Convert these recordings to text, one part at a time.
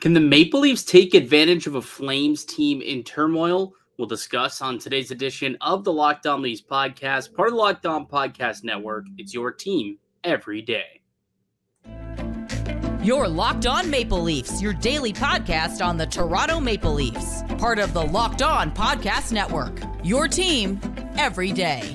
Can the Maple Leafs take advantage of a Flames team in turmoil? We'll discuss on today's edition of the Locked On Leafs podcast, part of the Locked On Podcast Network. It's your team every day. Your Locked On Maple Leafs, your daily podcast on the Toronto Maple Leafs, part of the Locked On Podcast Network. Your team every day.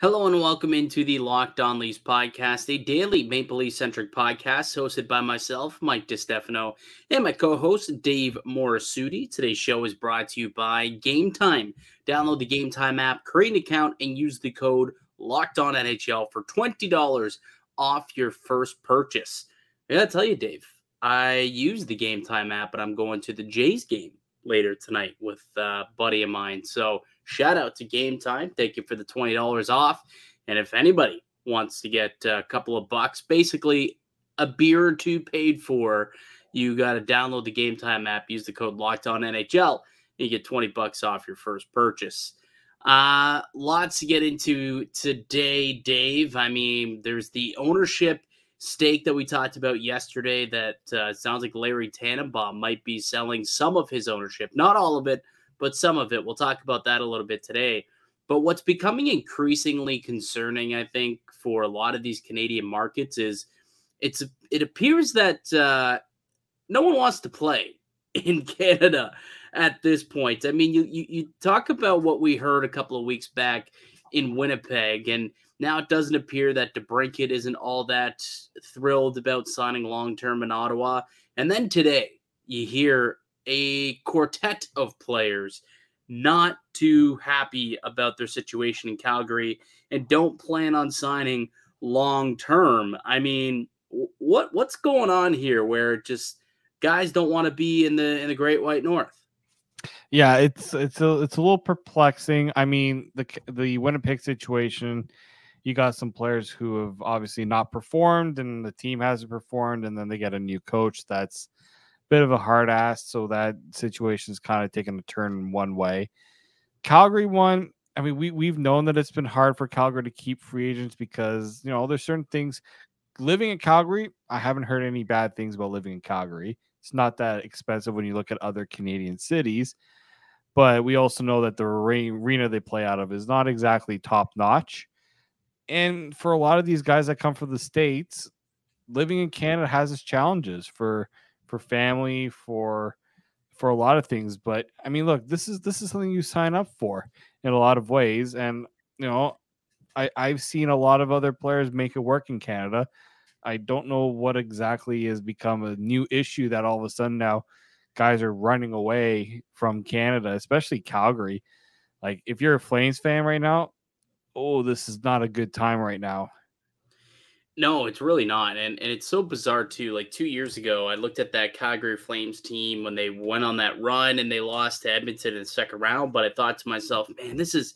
Hello and welcome into the Locked On Leafs podcast, a daily Maple Leaf centric podcast hosted by myself, Mike DiStefano, and my co-host Dave Morassutti. Today's show is brought to you by Game Time. Download the Game Time app, create an account, and use the code Locked On NHL for twenty dollars off your first purchase. I gotta tell you, Dave, I use the Game Time app, but I'm going to the Jays game later tonight with a buddy of mine. So shout out to Game Time. Thank you for the $20 off. And if anybody wants to get a couple of bucks, basically a beer or two paid for, you got to download the Game Time app, use the code Locked On NHL, and you get 20 bucks off your first purchase. Uh, lots to get into today, Dave. I mean, there's the ownership stake that we talked about yesterday that uh, sounds like Larry Tanenbaum might be selling some of his ownership, not all of it, but some of it. We'll talk about that a little bit today. But what's becoming increasingly concerning, I think, for a lot of these Canadian markets is it's it appears that uh, no one wants to play in Canada at this point. I mean, you, you you talk about what we heard a couple of weeks back in Winnipeg, and now it doesn't appear that DeBrincat isn't all that thrilled about signing long term in Ottawa. And then today, you hear a quartet of players not too happy about their situation in Calgary and don't plan on signing long term. I mean, what what's going on here where just guys don't want to be in the in the Great White North? Yeah, it's it's a it's a little perplexing. I mean, the the Winnipeg situation, you got some players who have obviously not performed and the team hasn't performed and then they get a new coach that's bit of a hard ass, so that situation's kind of taken a turn one way. Calgary one, I mean, we we've known that it's been hard for Calgary to keep free agents because you know there's certain things. Living in Calgary, I haven't heard any bad things about living in Calgary. It's not that expensive when you look at other Canadian cities, but we also know that the arena they play out of is not exactly top notch. And for a lot of these guys that come from the states, living in Canada has its challenges for for family, for for a lot of things. But I mean, look, this is this is something you sign up for in a lot of ways, and you know, I I've seen a lot of other players make it work in Canada. I don't know what exactly has become a new issue that all of a sudden now guys are running away from Canada, especially Calgary. Like if you're a Flames fan right now, oh, this is not a good time right now. No, it's really not. And and it's so bizarre too. Like two years ago, I looked at that Calgary Flames team when they went on that run and they lost to Edmonton in the second round. But I thought to myself, man, this is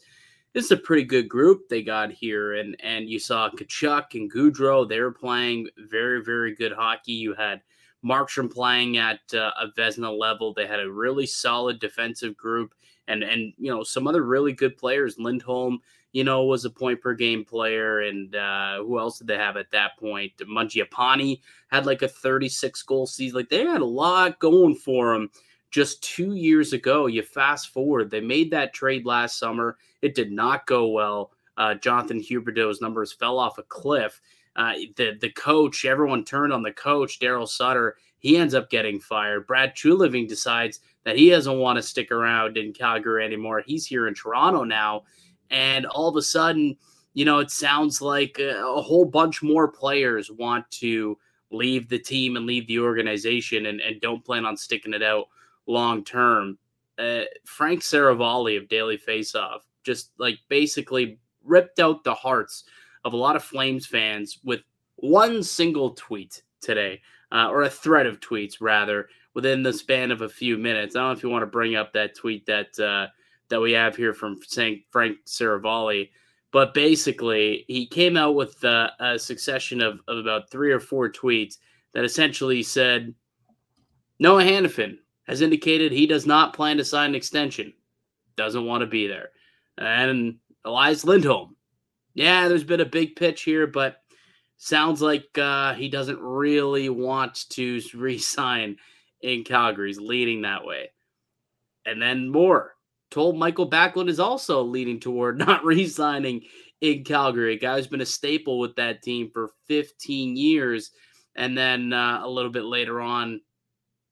this is a pretty good group they got here. And and you saw Tkachuk and Gaudreau, they were playing very, very good hockey. You had Markstrom playing at uh, a Vezina level. They had a really solid defensive group and and you know some other really good players. Lindholm you know, was a point per game player. And uh, who else did they have at that point? Mangiapane had like a 36 goal season. Like they had a lot going for them just two years ago. You fast forward, they made that trade last summer. It did not go well. Uh, Jonathan Huberdeau's numbers fell off a cliff. Uh, the the coach, everyone turned on the coach, Daryl Sutter. He ends up getting fired. Brad Treliving decides that he doesn't want to stick around in Calgary anymore. He's here in Toronto now and all of a sudden, you know, it sounds like a, a whole bunch more players want to leave the team and leave the organization and, and don't plan on sticking it out long term. Uh, Frank Seravalli of Daily Faceoff just like basically ripped out the hearts of a lot of Flames fans with one single tweet today, uh, or a thread of tweets rather, within the span of a few minutes. I don't know if you want to bring up that tweet that uh, that we have here from. Frank Seravalli. But basically, he came out with uh, a succession of, of about three or four tweets that essentially said, Noah Hanifin has indicated he does not plan to sign an extension, doesn't want to be there. And Elias Lindholm, yeah, there's been a big pitch here, but sounds like uh, he doesn't really want to re-sign in Calgary. He's leading that way. And then more told Michael Backlund is also leading toward not re-signing in Calgary. A guy who's been a staple with that team for 15 years. And then uh, a little bit later on,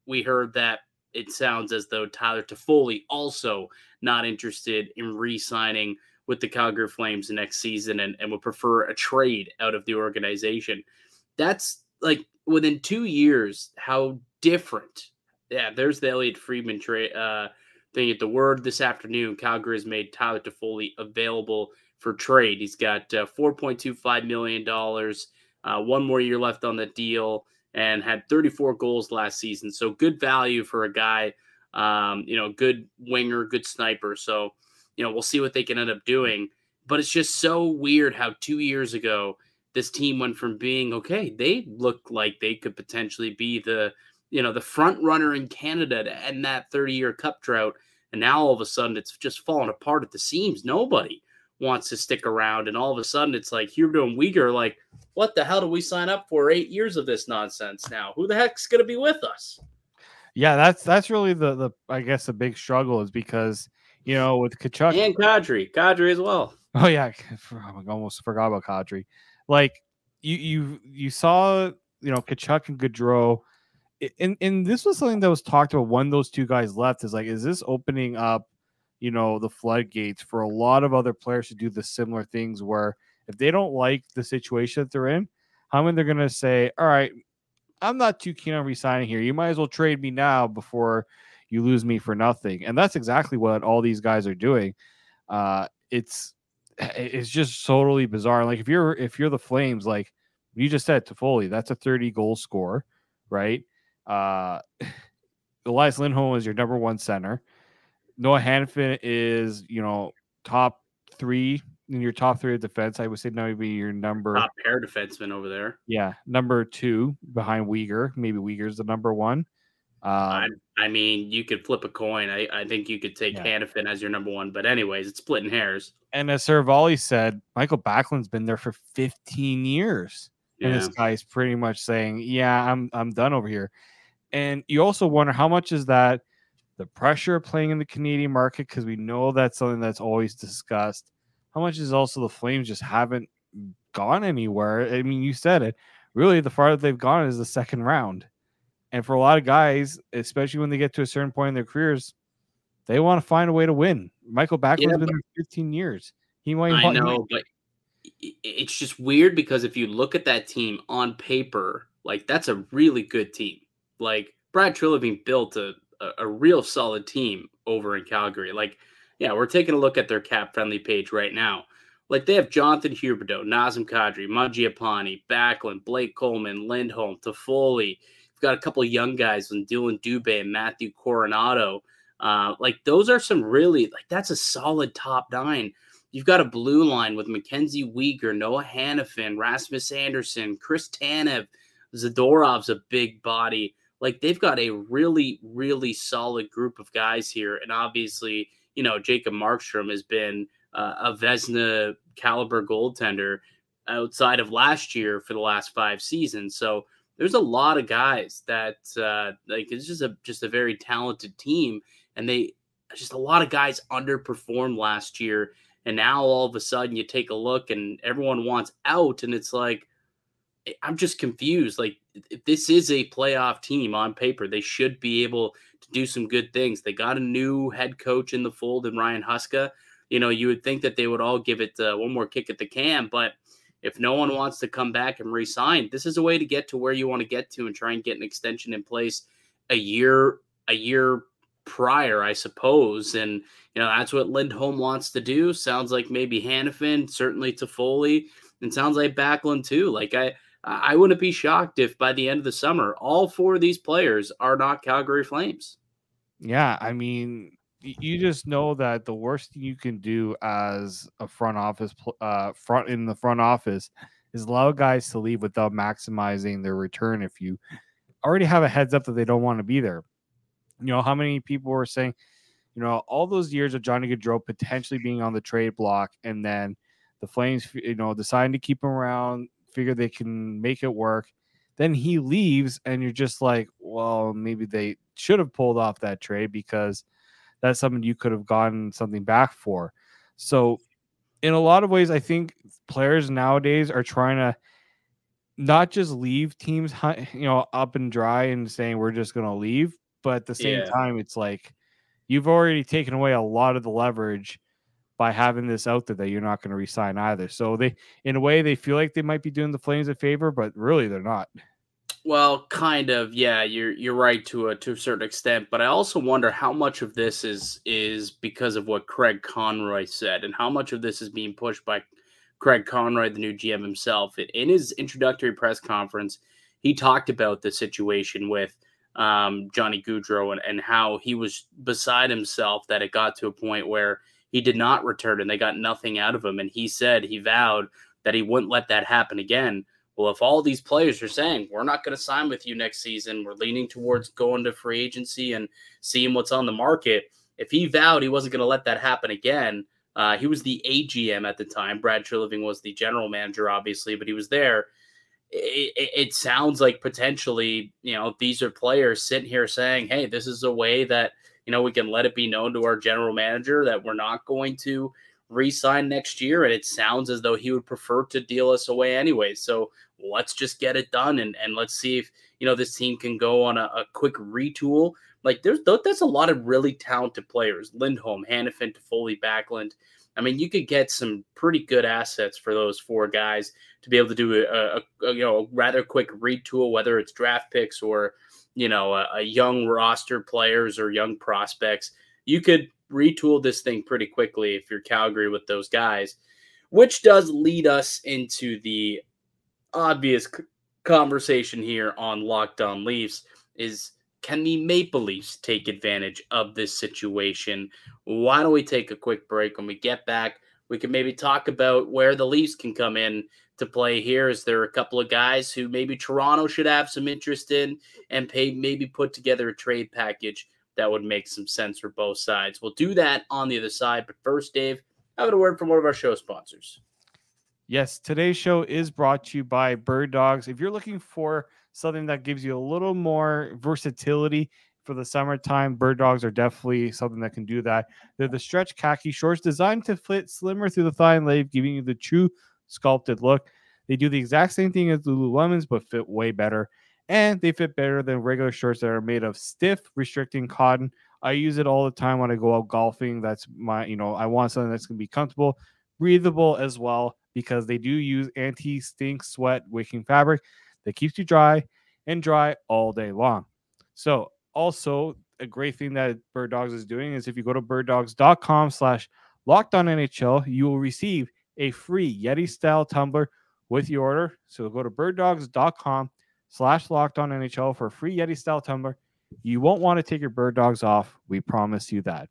we heard that it sounds as though Tyler Toffoli also not interested in re-signing with the Calgary Flames next season and, and would prefer a trade out of the organization. That's like within two years, how different. Yeah, there's the Elliotte Friedman trade uh, thing at the word this afternoon. Calgary has made Tyler Toffoli available for trade. He's got uh, $4.25 million, uh, one more year left on the deal, and had 34 goals last season. So good value for a guy, um, you know, good winger, good sniper. So, you know, we'll see what they can end up doing. But it's just so weird how two years ago this team went from being okay, they look like they could potentially be the you know the front runner in Canada to end that 30 year cup drought, and now all of a sudden it's just falling apart at the seams. Nobody wants to stick around, and all of a sudden it's like Huberdeau and Weegar like, what the hell do we sign up for? Eight years of this nonsense now. Who the heck's going to be with us? Yeah, that's that's really the the I guess the big struggle is because you know, with Tkachuk and Kadri, Kadri as well. Oh yeah, I almost forgot about Kadri. Like you, you, you saw, you know, Tkachuk and Gaudreau, and and this was something that was talked about when those two guys left. Is like, is this opening up, you know, the floodgates for a lot of other players to do the similar things where if they don't like the situation that they're in, how many they're gonna say, all right, I'm not too keen on resigning here. You might as well trade me now before you lose me for nothing. And that's exactly what all these guys are doing. Uh, it's it's just totally bizarre. Like if you're if you're the Flames, like you just said, Toffoli, that's a 30 goal score, right? Uh, Elias Lindholm is your number one center. Noah Hanifin is you know top three in your top three of defense. I would say now maybe your number top pair defenseman over there. Yeah, number two behind Weegar. Maybe Weegar's the number one. Um, I, I, mean, you could flip a coin. I, I think you could take yeah. Hanifin as your number one, but anyways, it's splitting hairs. And as Seravalli said, Michael Backlund's been there for 15 years, yeah. and this guy's pretty much saying, "Yeah, I'm I'm done over here." And you also wonder how much is that the pressure of playing in the Canadian market because we know that's something that's always discussed. How much is also the Flames just haven't gone anywhere? I mean, you said it. Really, the farthest they've gone is the second round. And for a lot of guys, especially when they get to a certain point in their careers, they want to find a way to win. Michael Backlund's yeah, been there 15 years. He might. I know, but it's just weird because if you look at that team on paper, like that's a really good team. Like Brad Treliving built a, a, a real solid team over in Calgary. Like, yeah, we're taking a look at their cap friendly page right now. Like they have Jonathan Huberdeau, Nazem Kadri, Mangiapane, Backlund, Blake Coleman, Lindholm, Toffoli got a couple young guys and Dillon Dubé and Matthew Coronato. Uh, like those are some really like that's a solid top nine. You've got a blue line with Mackenzie Weegar, Noah Hanifin, Rasmus Andersson, Chris Tanev, Zadorov's a big body. Like they've got a really, really solid group of guys here. And obviously, you know, Jacob Markstrom has been uh, a Vezina caliber goaltender outside of last year for the last five seasons. So there's a lot of guys that uh, like it's just a just a very talented team, and they just a lot of guys underperformed last year, and now all of a sudden you take a look and everyone wants out, and it's like I'm just confused. Like this is a playoff team on paper, they should be able to do some good things. They got a new head coach in the fold in Ryan Huska. You know, you would think that they would all give it uh, one more kick at the can, but if no one wants to come back and resign, this is a way to get to where you want to get to and try and get an extension in place a year a year prior, I suppose. And you know that's what Lindholm wants to do. Sounds like maybe Hanifin, certainly Toffoli, and sounds like Backlund too. Like I I wouldn't be shocked if by the end of the summer all four of these players are not Calgary Flames. Yeah, I mean, you just know that the worst thing you can do as a front office uh front in the front office is allow guys to leave without maximizing their return if you already have a heads up that they don't want to be there. You know, how many people were saying, you know, all those years of Johnny Gaudreau potentially being on the trade block, and then the Flames, you know, deciding to keep him around, figure they can make it work. Then he leaves, and you're just like, well, maybe they should have pulled off that trade because that's something you could have gotten something back for. So, in a lot of ways, I think players nowadays are trying to not just leave teams, you know, up and dry and saying we're just going to leave, but at the same yeah. time, it's like you've already taken away a lot of the leverage by having this out there that you're not going to resign either. So they, in a way, they feel like they might be doing the Flames a favor, but really they're not. Well, kind of, yeah. You're you're right to a to a certain extent, but I also wonder how much of this is is because of what Craig Conroy said, and how much of this is being pushed by Craig Conroy, the new GM himself. In his introductory press conference, he talked about the situation with um, Johnny Gaudreau and, and how he was beside himself that it got to a point where he did not return and they got nothing out of him. And he said he vowed that he wouldn't let that happen again. Well, if all these players are saying we're not going to sign with you next season, we're leaning towards going to free agency and seeing what's on the market. If he vowed he wasn't going to let that happen again, uh, he was the AGM at the time. Brad Treliving was the general manager, obviously, but he was there. It, it, it, sounds like potentially, you know, these are players sitting here saying, "Hey, this is a way that you know we can let it be known to our general manager that we're not going to re-sign next year and it sounds as though he would prefer to deal us away anyway. So let's just get it done and, and let's see if you know this team can go on a, a quick retool. Like there's that's a lot of really talented players. Lindholm hanifin Toffoli backlund. I mean you could get some pretty good assets for those four guys to be able to do a, a, a you know a rather quick retool whether it's draft picks or you know a, a young roster players or young prospects you could retool this thing pretty quickly if you're Calgary with those guys, which does lead us into the obvious conversation here on Locked On Leafs is can the Maple Leafs take advantage of this situation? Why don't we take a quick break when we get back? We can maybe talk about where the Leafs can come in to play here. Is there a couple of guys who maybe Toronto should have some interest in and pay maybe put together a trade package that would make some sense for both sides. We'll do that on the other side. But first, Dave, I have a word from one of our show sponsors. Yes, today's show is brought to you by Bird Dogs. If you're looking for something that gives you a little more versatility for the summertime, Bird Dogs are definitely something that can do that. They're the stretch khaki shorts designed to fit slimmer through the thigh and leg, giving you the true sculpted look. They do the exact same thing as Lululemons, but fit way better and they fit better than regular shorts that are made of stiff, restricting cotton. I use it all the time when I go out golfing. That's my, you know, I want something that's going to be comfortable, breathable as well, because they do use anti stink sweat wicking fabric that keeps you dry and dry all day long. So, also, a great thing that Bird Dogs is doing is if you go to birddogs.com slash locked on NHL, you will receive a free Yeti style tumbler with your order. So go to birddogs.com slash locked on NHL for a free Yeti style tumbler. You won't want to take your bird dogs off. We promise you that.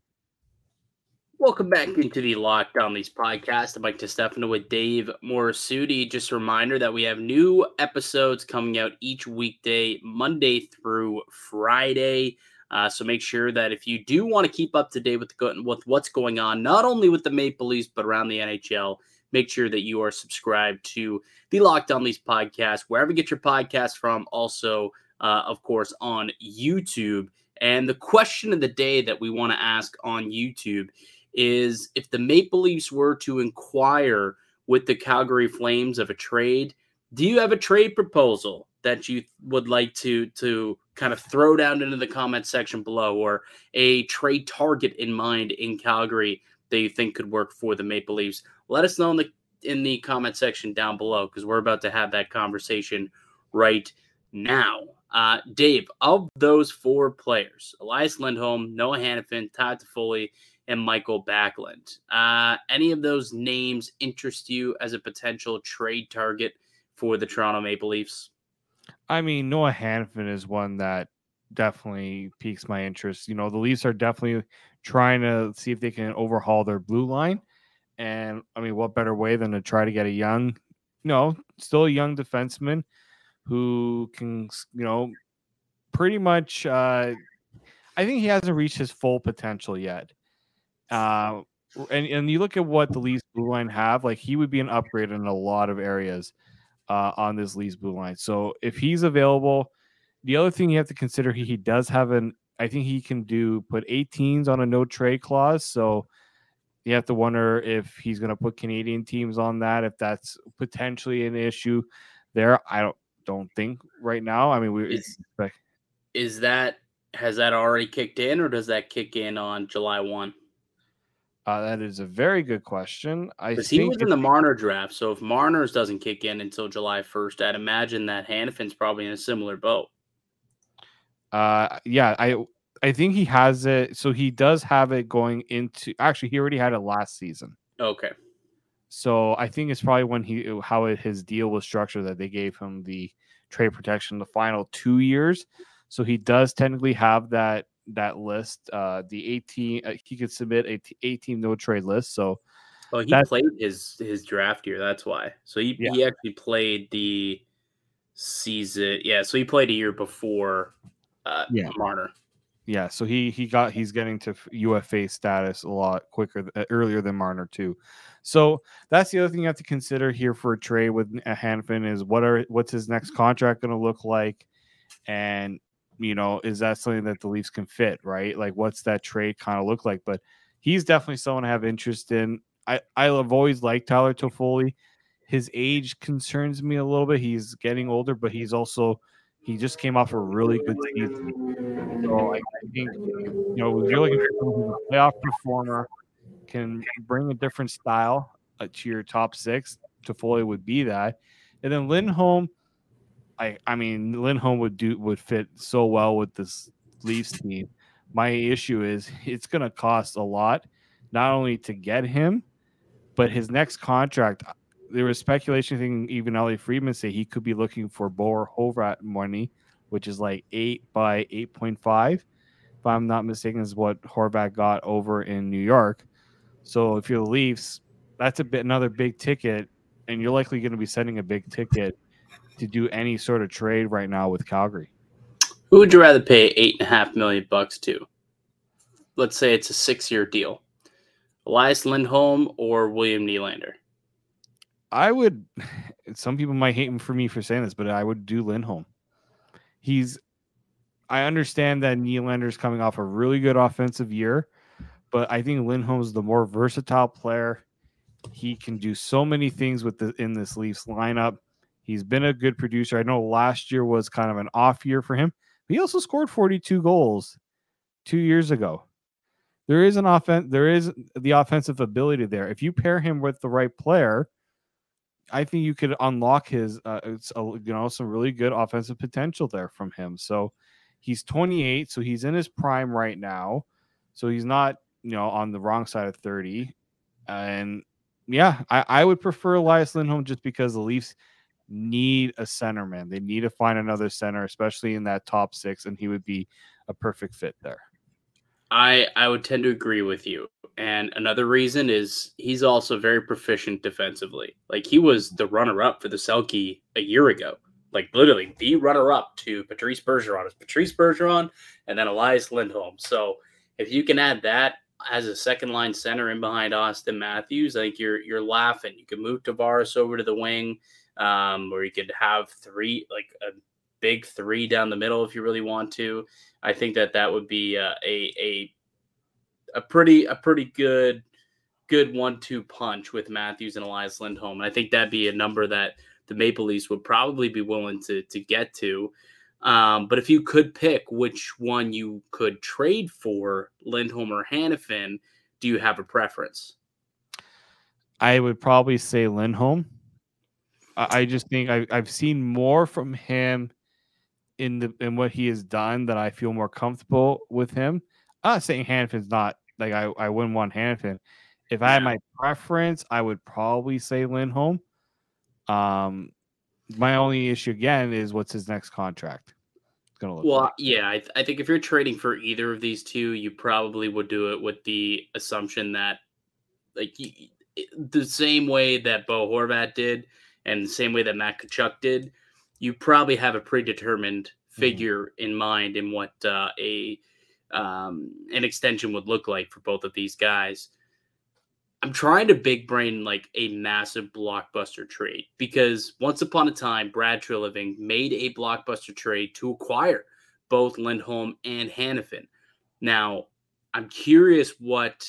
Welcome back into the Locked On Leafs podcast. I'm Mike DiStefano with Dave Morassutti. Just a reminder that we have new episodes coming out each weekday, Monday through Friday. Uh, so make sure that if you do want to keep up to date with, the, with what's going on, not only with the Maple Leafs, but around the NHL, make sure that you are subscribed to the Locked On Leafs podcast, wherever you get your podcast from. Also, uh, of course, on YouTube. And the question of the day that we want to ask on YouTube is if the Maple Leafs were to inquire with the Calgary Flames of a trade, do you have a trade proposal that you would like to to kind of throw down into the comment section below or a trade target in mind in Calgary that you think could work for the Maple Leafs? Let us know in the in the comment section down below because we're about to have that conversation right now. Uh, Dave, of those four players, Elias Lindholm, Noah Hanifin, Todd Toffoli, and Michael Backlund, uh, any of those names interest you as a potential trade target for the Toronto Maple Leafs? I mean, Noah Hanifin is one that definitely piques my interest. You know, the Leafs are definitely trying to see if they can overhaul their blue line. And I mean, what better way than to try to get a young, you know, still a young defenseman who can, you know, pretty much. Uh, I think he hasn't reached his full potential yet. Uh, and and you look at what the Leafs blue line have, like he would be an upgrade in a lot of areas uh, on this Leafs blue line. So if he's available, the other thing you have to consider he, he does have an. I think he can do put 18s on a no trade clause. So you have to wonder if he's going to put Canadian teams on that. If that's potentially an issue there, I don't don't think right now. I mean, we is, is that has that already kicked in, or does that kick in on July one? Uh, that is a very good question. I think he was in the Marner draft, so if Marner's doesn't kick in until July first, I'd imagine that Hanifin's probably in a similar boat. Uh, yeah, I I think he has it. So he does have it going into. Actually, he already had it last season. Okay. So I think it's probably when he how it, his deal was structured that they gave him the trade protection the final two years. So he does technically have that that list. Uh, the 18 uh, he could submit a 18 no trade list. So well, he played his his draft year. That's why. So he yeah. he actually played the season. Yeah. So he played a year before uh, yeah. Marner. Yeah, so he he got he's getting to UFA status a lot quicker uh, earlier than Marner too. So that's the other thing you have to consider here for a trade with Hanifin is what are what's his next contract going to look like, and you know is that something that the Leafs can fit right? Like what's that trade kind of look like? But he's definitely someone I have interest in. I I've always liked Tyler Toffoli. His age concerns me a little bit. He's getting older, but he's also he just came off a really good season. So I, I think you know if you're looking for a playoff performer, can bring a different style uh, to your top six. Toffoli would be that, and then Lindholm. I mean Lindholm would do would fit so well with this Leafs team. My issue is it's going to cost a lot, not only to get him, but his next contract uh, there was speculation thinking even Ellie Friedman say he could be looking for Bo Horvat money, which is like eight by eight point five. If I'm not mistaken, is what Horvat got over in New York. So if you're the Leafs, that's a bit another big ticket, and you're likely going to be sending a big ticket to do any sort of trade right now with Calgary. Who would you rather pay eight and a half million bucks to? Let's say it's a six year deal. Elias Lindholm or William Nylander? I would. Some people might hate him for me for saying this, but I would do Lindholm. He's. I understand that Nylander's coming off a really good offensive year, but I think Lindholm's the more versatile player. He can do so many things with the in this Leafs lineup. He's been a good producer. I know last year was kind of an off year for him. He also scored 42 goals two years ago. There is an offense. There is the offensive ability there. If you pair him with the right player, I think you could unlock his, uh, a, you know, some really good offensive potential there from him. So he's 28, so he's in his prime right now. So he's not, you know, on the wrong side of 30. And yeah, I, I would prefer Elias Lindholm just because the Leafs need a center, man. They need to find another center, especially in that top six, and he would be a perfect fit there. I I would tend to agree with you. And another reason is he's also very proficient defensively. Like he was the runner up for the Selke a year ago. Like literally the runner up to Patrice Bergeron is Patrice Bergeron and then Elias Lindholm. So if you can add that as a second line center in behind Auston Matthews, I think you're you're laughing. You can move Tavares over to the wing, um, or you could have three like a big three down the middle if you really want to. I think that that would be uh, a a a pretty a pretty good good one-two punch with Matthews and Elias Lindholm. And I think that'd be a number that the Maple Leafs would probably be willing to to get to. Um, but if you could pick which one you could trade for, Lindholm or Hanifin, do you have a preference? I would probably say Lindholm. I just think I, I've seen more from him in the in what he has done that I feel more comfortable with him. I'm not saying Hanifin's not like I, I wouldn't want Hanifin. If I had my preference, I would probably say Lindholm. Um, my only issue again is what's his next contract going to look. Well, like. yeah, I, th- I think if you're trading for either of these two, you probably would do it with the assumption that, like, the same way that Bo Horvat did, and the same way that Matt Tkachuk did, you probably have a predetermined figure mm-hmm. in mind in what uh, a um, an extension would look like for both of these guys. I'm trying to big brain like a massive blockbuster trade because once upon a time, Brad Treliving made a blockbuster trade to acquire both Lindholm and Hanifin. Now, I'm curious what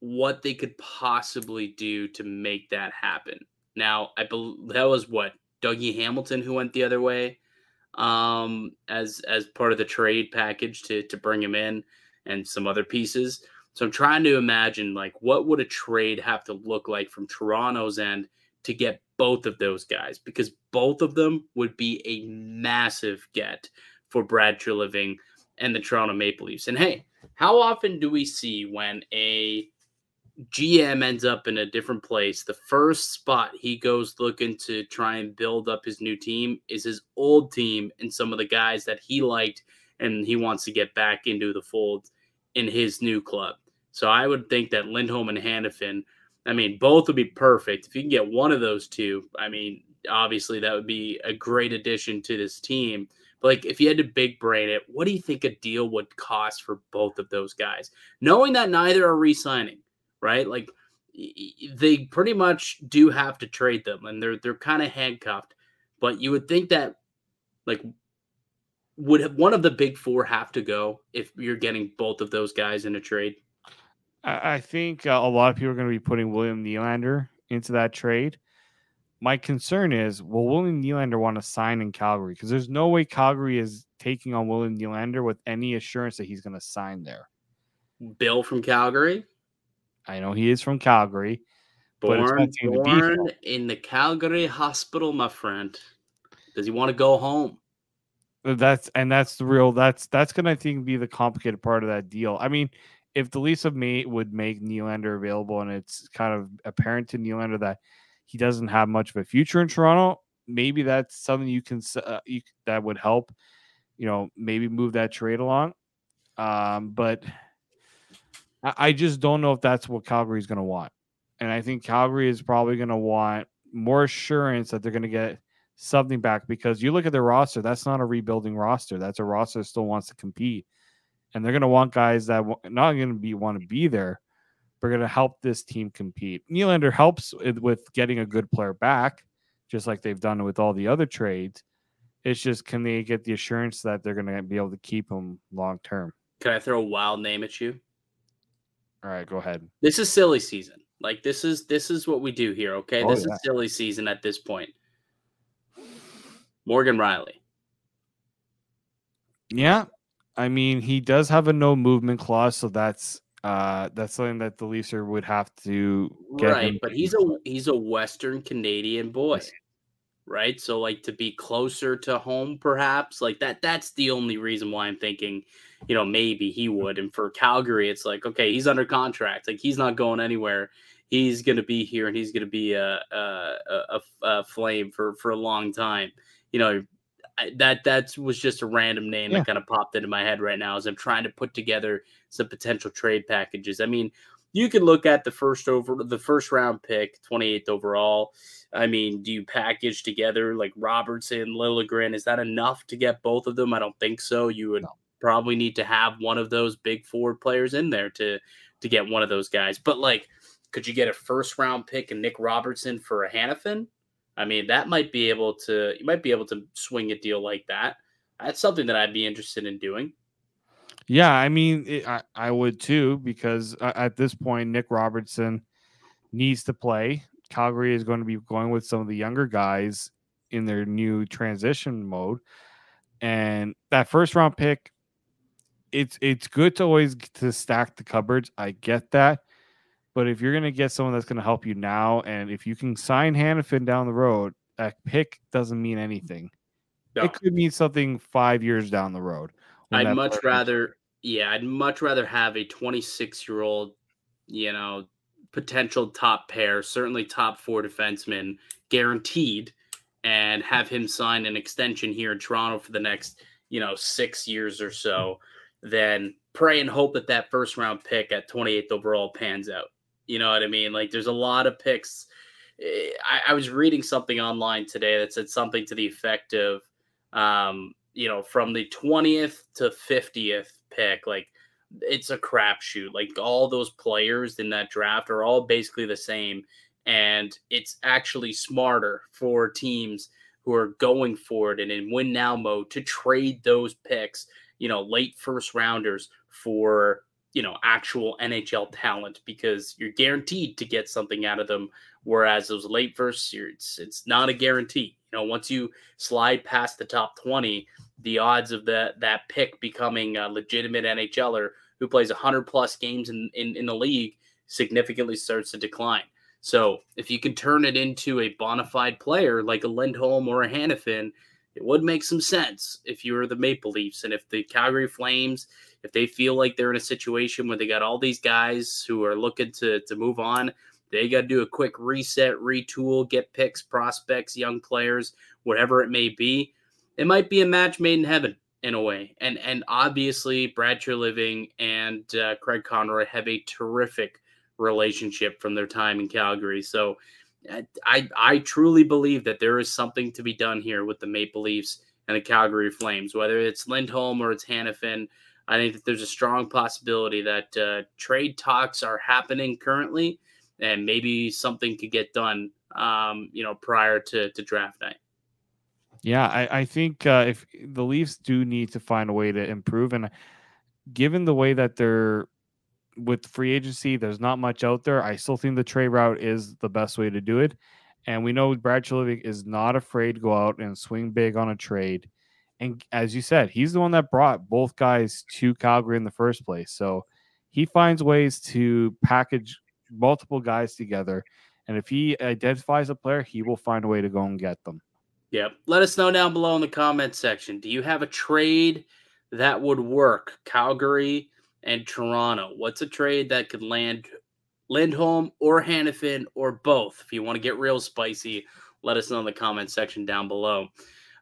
what they could possibly do to make that happen. Now, I believe that was what Dougie Hamilton who went the other way um, as as part of the trade package to to bring him in and some other pieces. So I'm trying to imagine like what would a trade have to look like from Toronto's end to get both of those guys because both of them would be a massive get for Brad Treliving and the Toronto Maple Leafs. And hey, how often do we see when a GM ends up in a different place, the first spot he goes looking to try and build up his new team is his old team and some of the guys that he liked and he wants to get back into the fold in his new club. So I would think that Lindholm and Hanifin, I mean, both would be perfect. If you can get one of those two, I mean, obviously that would be a great addition to this team. But like if you had to big brain it, what do you think a deal would cost for both of those guys? Knowing that neither are re-signing right? Like they pretty much do have to trade them and they're they're kind of handcuffed. But you would think that like would one of the big four have to go if you're getting both of those guys in a trade? I think uh, a lot of people are going to be putting William Nylander into that trade. My concern is, will William Nylander want to sign in Calgary? Because there's no way Calgary is taking on William Nylander with any assurance that he's going to sign there. Bill from Calgary? I know he is from Calgary. Born, born in the Calgary hospital, my friend. Does he want to go home? That's and that's the real. That's that's gonna I think be the complicated part of that deal. I mean, if the lease of May would make Nylander available, and it's kind of apparent to Nylander that he doesn't have much of a future in Toronto, maybe that's something you can uh, you, that would help. You know, maybe move that trade along. Um, but I just don't know if that's what Calgary is going to want. And I think Calgary is probably going to want more assurance that they're going to get something back because you look at their roster, that's not a rebuilding roster. That's a roster that still wants to compete. And they're going to want guys that not going to be want to be there, but going to help this team compete. Nylander helps with getting a good player back, just like they've done with all the other trades. It's just can they get the assurance that they're going to be able to keep him long term? Can I throw a wild name at you? All right, go ahead. This is silly season. Like this is this is what we do here. Okay, oh, this yeah. is silly season at this point. Morgan Rielly. Yeah, I mean he does have a no movement clause, so that's uh that's something that the Leafs would have to get. Right, but he's a he's a Western Canadian boy, right? So like to be closer to home, perhaps like that. That's the only reason why I'm thinking you know, maybe he would. And for Calgary, it's like, okay, he's under contract. Like he's not going anywhere. He's going to be here and he's going to be a, a, a, a, flame for, for a long time. You know, that that was just a random name yeah. that kind of popped into my head right now as I'm trying to put together some potential trade packages. I mean, you could look at the first over the first round pick, 28th overall. I mean, do you package together like Robertson, Liljegren? Is that enough to get both of them? I don't think so. You would no probably need to have one of those big forward players in there to to get one of those guys. But like, could you get a first round pick and Nick Robertson for a Hanifin? I mean, that might be able to you might be able to swing a deal like that. That's something that I'd be interested in doing. Yeah, I mean, it, I I would too because uh, at this point, Nick Robertson needs to play. Calgary is going to be going with some of the younger guys in their new transition mode. And that first round pick, it's it's good to always to stack the cupboards. I get that. But if you're gonna get someone that's gonna help you now, and if you can sign Hanifin down the road, that pick doesn't mean anything. No. It could mean something five years down the road. I'd much rather, yeah, I'd much rather have a 26 year old, you know, potential top pair, certainly top four defenseman, guaranteed, and have him sign an extension here in Toronto for the next, you know, six years or so then pray and hope that that first round pick at 28th overall pans out. You know what I mean? Like there's a lot of picks. Eh, I, I was reading something online today that said something to the effect of, um, you know, from the 20th to 50th pick, like it's a crapshoot. Like all those players in that draft are all basically the same. And it's actually smarter for teams who are going for it and in win now mode to trade those picks, you know, late first rounders for, you know, actual NHL talent because you're guaranteed to get something out of them. Whereas those late first, it's, it's not a guarantee. You know, once you slide past the top 20, the odds of that that pick becoming a legitimate NHLer who plays 100 plus games in, in, in the league significantly starts to decline. So if you can turn it into a bona fide player like a Lindholm or a Hanifin, it would make some sense if you were the Maple Leafs and if the Calgary Flames, if they feel like they're in a situation where they got all these guys who are looking to to move on, they got to do a quick reset, retool, get picks, prospects, young players, whatever it may be. It might be a match made in heaven in a way. And and obviously Brad Treliving and uh, Craig Conroy have a terrific relationship from their time in Calgary. So I I truly believe that there is something to be done here with the Maple Leafs and the Calgary Flames, whether it's Lindholm or it's Hanifin. I think that there's a strong possibility that uh, trade talks are happening currently, and maybe something could get done, um, you know, prior to, to draft night. Yeah, I, I think uh, if the Leafs do need to find a way to improve, and given the way that they're with free agency, there's not much out there. I still think the trade route is the best way to do it. And we know Brad Treliving is not afraid to go out and swing big on a trade. And as you said, he's the one that brought both guys to Calgary in the first place. So he finds ways to package multiple guys together. And if he identifies a player, he will find a way to go and get them. Yep. Let us know down below in the comment section. Do you have a trade that would work? Calgary and Toronto. What's a trade that could land Lindholm or Hanifin or both? If you want to get real spicy, let us know in the comment section down below.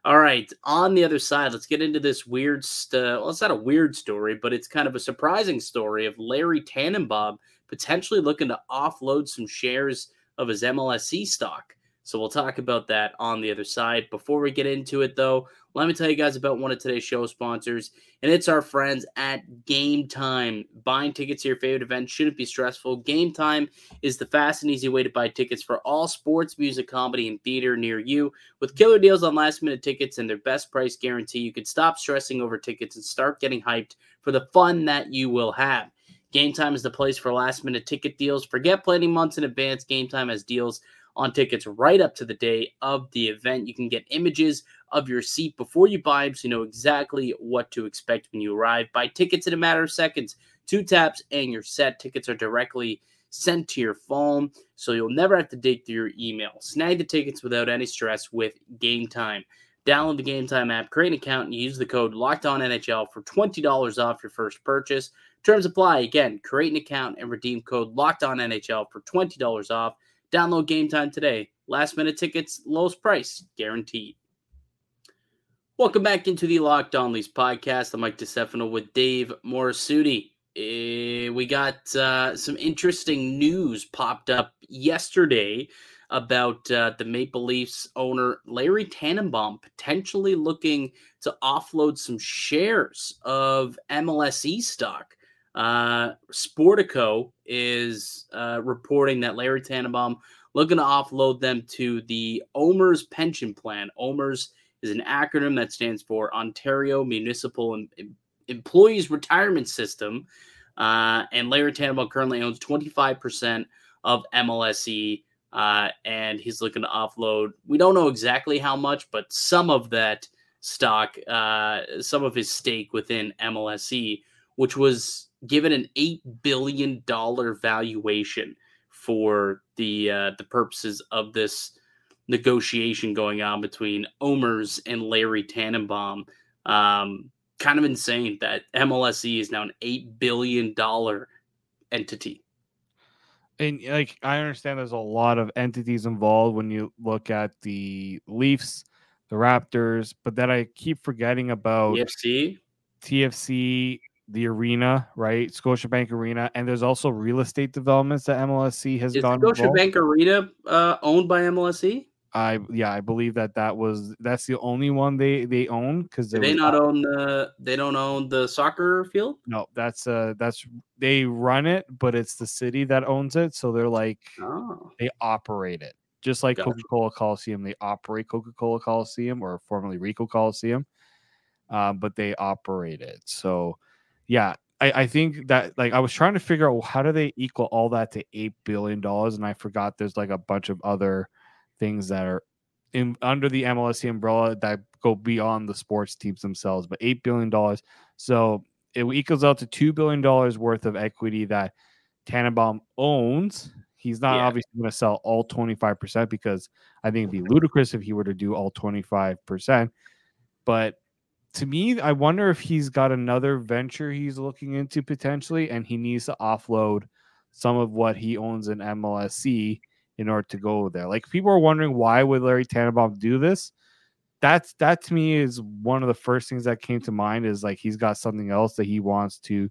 All right, on the other side, let's get into this weird. St- well, it's not a weird story, but it's kind of a surprising story of Larry Tanenbaum potentially looking to offload some shares of his MLSE stock. So we'll talk about that on the other side. Before we get into it, though, let me tell you guys about one of today's show sponsors, and it's our friends at Game Time. Buying tickets to your favorite event shouldn't be stressful. Game Time is the fast and easy way to buy tickets for all sports, music, comedy, and theater near you. With killer deals on last minute tickets and their best price guarantee, you can stop stressing over tickets and start getting hyped for the fun that you will have. Game Time is the place for last minute ticket deals. Forget planning months in advance. Game Time has deals on tickets right up to the day of the event. You can get images of your seat before you buy so you know exactly what to expect when you arrive. Buy tickets in a matter of seconds, two taps, and you're set. Tickets are directly sent to your phone, so you'll never have to dig through your email. Snag the tickets without any stress with Game Time. Download the Game Time app, create an account, and use the code Locked On NHL for twenty dollars off your first purchase. Terms apply. Again, create an account and redeem code Locked On NHL for twenty dollars off. Download game time today. Last minute tickets, lowest price, guaranteed. Welcome back into the Locked On Leafs podcast. I'm Mike DiStefano with Dave Morassutti. Uh, we got uh, some interesting news popped up yesterday about uh, the Maple Leafs owner Larry Tanenbaum potentially looking to offload some shares of MLSE stock. Uh, Sportico is uh, reporting that Larry Tanenbaum looking to offload them to the OMERS pension plan. OMERS is an acronym that stands for Ontario Municipal em- Employees Retirement System. Uh, and Larry Tanenbaum currently owns 25% of MLSE, uh, and he's looking to offload. We don't know exactly how much, but some of that stock, uh, some of his stake within MLSE, which was given an eight billion dollar valuation for the uh, the purposes of this negotiation going on between Omers and Larry Tanenbaum. Um, kind of insane that MLSE is now an eight billion dollar entity. And like I understand there's a lot of entities involved when you look at the Leafs, the Raptors, but then I keep forgetting about TFC, TFC, the arena, right? Scotiabank Arena, and there's also real estate developments that MLSE has is gone. Scotiabank Arena uh, owned by MLSE? I yeah, I believe that that was that's the only one they they own because they not own the? They don't own the soccer field. no that's uh that's they run it, but it's the city that owns it, so they're like Oh, they operate it just like Coca Cola Coliseum. They operate Coca Cola Coliseum or formerly Ricoh Coliseum, um, but they operate it. So yeah, I, I think that like I was trying to figure out how do they equal all that to eight billion dollars, and I forgot there's like a bunch of other things that are in under the MLSE umbrella that go beyond the sports teams themselves. But eight billion dollars, so it equals out to two billion dollars worth of equity that Tanenbaum owns. He's not Yeah. obviously going to sell all twenty five percent because I think it'd be ludicrous if he were to do all twenty five percent. But to me, I wonder if he's got another venture he's looking into potentially, and he needs to offload some of what he owns in MLSE in order to go there. Like people are wondering why would Larry Tanenbaum do this? That's that to me is one of the first things that came to mind is like he's got something else that he wants to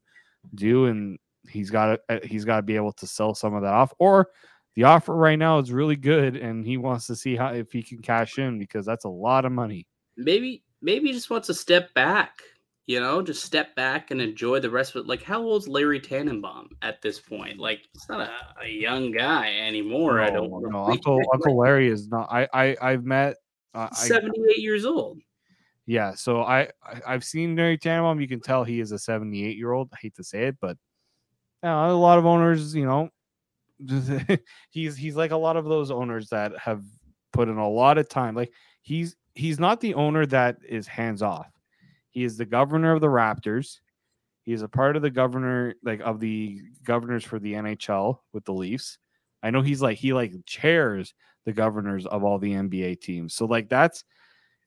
do and he's got to uh, he's got to be able to sell some of that off or the offer right now is really good and he wants to see how if he can cash in because that's a lot of money. maybe maybe he just wants to step back. You know, just step back and enjoy the rest of it. Like, how old's Larry Tanenbaum at this point? Like, he's not a, a young guy anymore. I don't know. no, Uncle Uncle Larry is not. I I I've met. Uh, I, 78 years old. yeah, so I, I I've seen Larry Tanenbaum. You can tell he is a 78 year old. I hate to say it, but you know, a lot of owners, you know, he's he's like a lot of those owners that have put in a lot of time. Like he's he's not the owner that is hands off. He is the governor of the Raptors. He is a part of the governor, like of the governors for the NHL with the Leafs. I know he's like he like chairs the governors of all the NBA teams. So like that's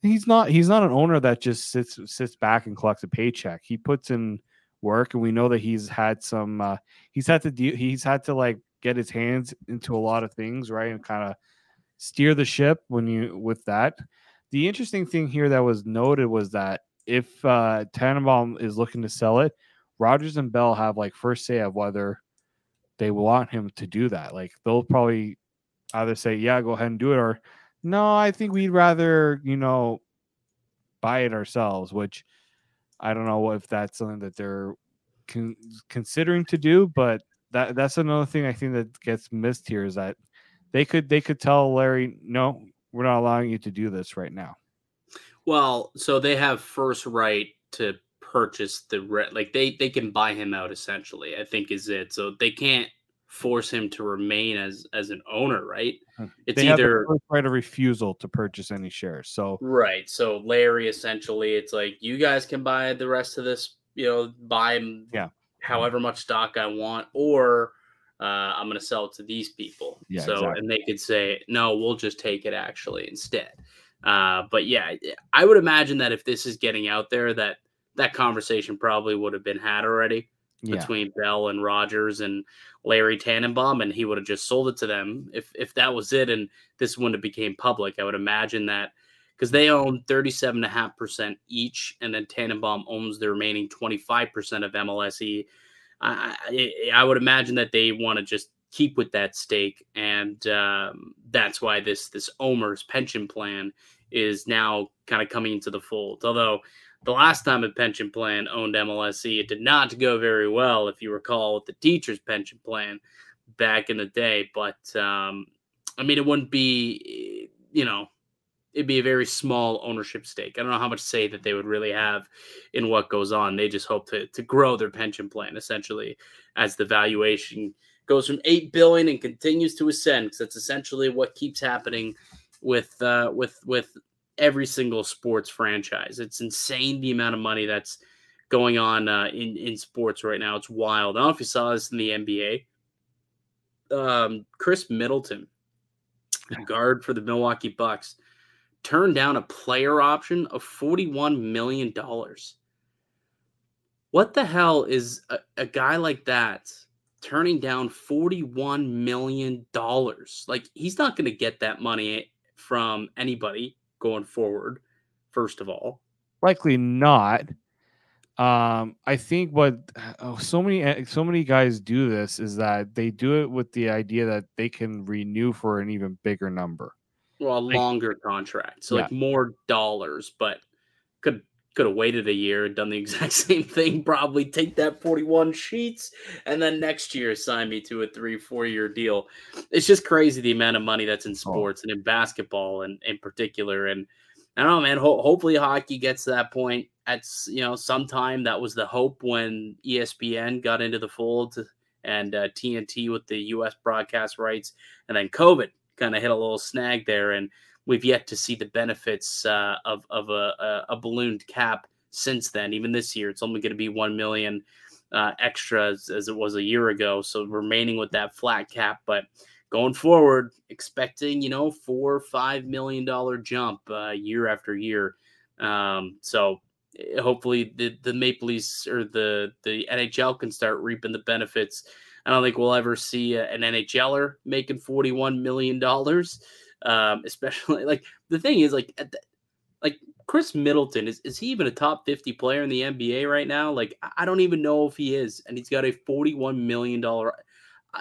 he's not he's not an owner that just sits sits back and collects a paycheck. He puts in work, and we know that he's had some uh, he's had to deal he's had to like get his hands into a lot of things, right, and kind of steer the ship when you with that. The interesting thing here that was noted was that if uh, Tanenbaum is looking to sell it, Rogers and Bell have like first say of whether they want him to do that. Like they'll probably either say, "Yeah, go ahead and do it," or "No, I think we'd rather you know buy it ourselves." Which I don't know if that's something that they're con- considering to do, but that that's another thing I think that gets missed here is that they could they could tell Larry, "No, we're not allowing you to do this right now." Well, so they have first right to purchase the re- like they they can buy him out essentially. I think is it. So they can't force him to remain as as an owner, right? Hmm. It's they have either first right of refusal to purchase any shares. So right. So Larry essentially, it's like you guys can buy the rest of this. You know, buy. Yeah. However much stock I want, or uh, I'm going to sell it to these people. Yeah, So exactly. and they could say no, we'll just take it actually instead. Uh, but yeah, I would imagine that if this is getting out there, that that conversation probably would have been had already yeah, between Bell and Rogers and Larry Tanenbaum, and he would have just sold it to them if if that was it, and this wouldn't have became public. I would imagine that because they own thirty seven and a half percent each, and then Tanenbaum owns the remaining twenty five percent of MLSE. I, I would imagine that they want to just keep with that stake, and um, that's why this this OMERS pension plan is now kind of coming into the fold. Although the last time a pension plan owned MLSE, it did not go very well, if you recall, with the teachers' pension plan back in the day. But um, I mean, it wouldn't be, you know, it'd be a very small ownership stake. I don't know how much say that they would really have in what goes on. They just hope to to grow their pension plan essentially as the valuation goes from eight billion and continues to ascend. Because that's essentially what keeps happening with uh, with with every single sports franchise. It's insane the amount of money that's going on uh, in in sports right now. It's wild. I don't know if you saw this in the NBA. Um, Khris Middleton, the guard for the Milwaukee Bucks, turned down a player option of forty-one million dollars. What the hell is a, a guy like that turning down forty-one million dollars? Like he's not going to get that money from anybody going forward. First of all, likely not. Um, I think what oh, so many so many guys do this is that they do it with the idea that they can renew for an even bigger number. Well, a Like- longer contract, so Yeah. like more dollars, but could could have waited a year and done the exact same thing. Probably take that forty-one sheets, and then next year sign me to a three, four-year deal. It's just crazy the amount of money that's in sports and in basketball, and in particular. And I don't know, man. Ho- hopefully, hockey gets to that point. At you know, sometime that was the hope when ESPN got into the fold and uh, TNT with the U.S. broadcast rights, and then COVID kind of hit a little snag there, and we've yet to see the benefits uh, of of a, a, ballooned cap since then. Even this year, it's only going to be one million uh, extra as, as it was a year ago. So remaining with that flat cap, but going forward, expecting you know four five million dollar jump uh, year after year. Um, so eh, hopefully the the Maple Leafs or the the NHL can start reaping the benefits. I don't think we'll ever see a, an NHLer making forty one million dollars. Um, especially like the thing is like at the, like Khris Middleton is is he even a top fifty player in the NBA right now? Like I- don't even know if he is, and he's got a forty one million dollar.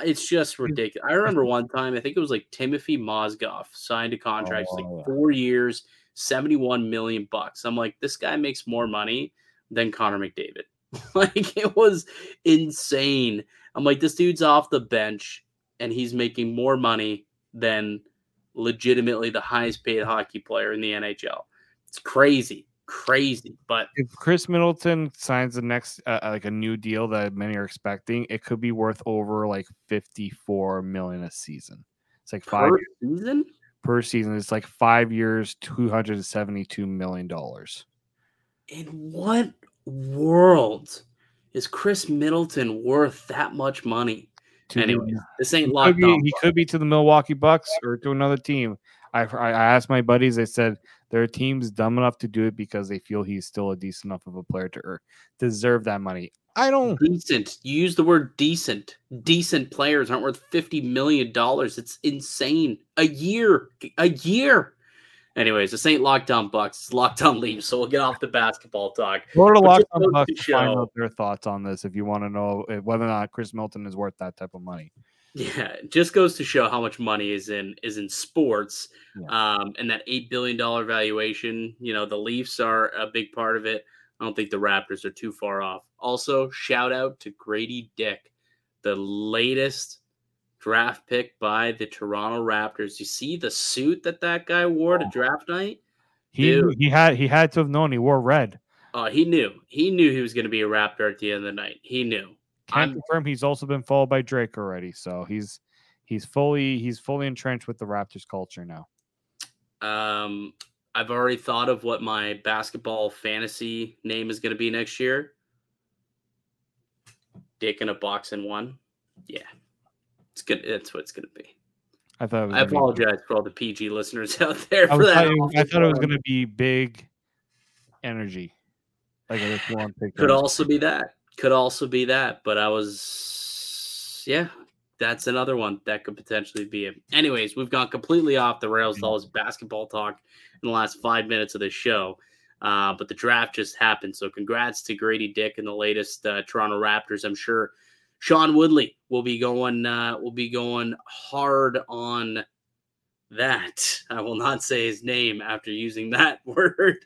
It's just ridiculous. I remember one time, I think it was like Timofey Mozgov signed a contract, Oh, like four years, 71 million bucks. I'm like, this guy makes more money than Connor McDavid. like it was insane. I'm like, this dude's off the bench and he's making more money than legitimately the highest paid hockey player in the NHL. It's crazy, crazy. But If Khris Middleton signs the next uh, like a new deal that many are expecting, it could be worth over like fifty four million a season. It's like five per years season, per season. It's like five years, two hundred and seventy two million dollars. in what world is Khris Middleton worth that much money? Anyways, this ain't he could, locked be, he could be to the Milwaukee Bucks or to another team. I, I asked my buddies. They said there are teams dumb enough to do it because they feel he's still a decent enough of a player to deserve that money. I don't. decent. You use the word decent. Decent players aren't worth fifty million dollars. It's insane. A year, a year. Anyways, this ain't Locked On Bucks. It's Locked On Leafs. So we'll get off the basketball talk. Go to On Bucks to find out their thoughts on this if you want to know whether or not Chris Milton is worth that type of money. Yeah, it just goes to show how much money is in is in sports, um, and that eight billion dollar valuation. You know, the Leafs are a big part of it. I don't think the Raptors are too far off. Also, shout out to Gradey Dick, the latest draft pick by the Toronto Raptors. You see the suit that that guy wore to draft night? He Dude. he had he had to have known he wore red. Oh, he knew. He knew he was going to be a Raptor at the end of the night. He knew. Can confirm he's also been followed by Drake already, so he's he's fully he's fully entrenched with the Raptors culture now. Um, I've already thought of what my basketball fantasy name is going to be next year. Dick in a box in one. Yeah, it's good. That's what it's going to be. I thought it was I gonna be- apologize for all the PG listeners out there I, for that. it- I thought it was going to be big energy, like this one pick. Could also be that. Could also be that. But I was, yeah, that's another one that could potentially be it. Anyways, we've gone completely off the rails with all this basketball talk in the last five minutes of this show. Uh, but the draft just happened. So congrats to Gradey Dick and the latest uh, Toronto Raptors. I'm sure Sean Woodley will be going uh, will be going hard on that. I will not say his name after using that word.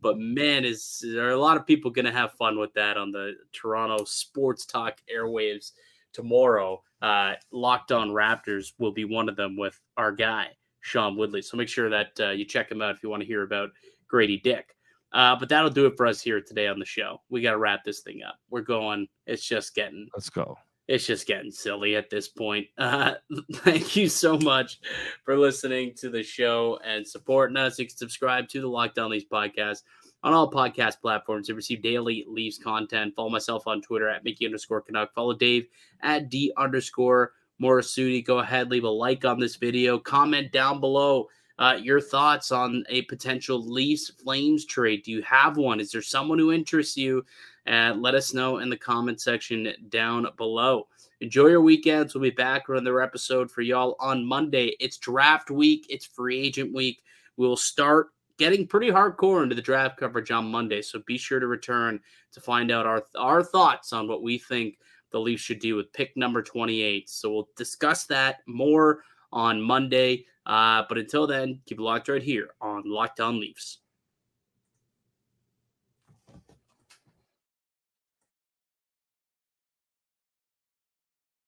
But man, is there are a lot of people going to have fun with that on the Toronto Sports Talk airwaves tomorrow. Uh, Locked on Raptors will be one of them with our guy Sean Woodley. So make sure that uh, you check him out if you want to hear about Gradey Dick. Uh, but that'll do it for us here today on the show. We got to wrap this thing up. We're going. It's just getting Let's go. it's just getting silly at this point. Uh, thank you so much for listening to the show and supporting us. You can subscribe to the Locked On Leafs podcast on all podcast platforms to receive daily Leafs content. Follow myself on Twitter at Mickey underscore Canuck. Follow Dave at D underscore Morassutti. Go ahead, leave a like on this video. Comment down below uh, your thoughts on a potential Leafs Flames trade. Do you have one? Is there someone who interests you? And let us know in the comment section down below. Enjoy your weekends. We'll be back with another episode for y'all on Monday. It's draft week, it's free agent week. We'll start getting pretty hardcore into the draft coverage on Monday. So be sure to return to find out our, our thoughts on what we think the Leafs should do with pick number 28. So we'll discuss that more on Monday. Uh, but until then, keep it locked right here on Locked On Leafs.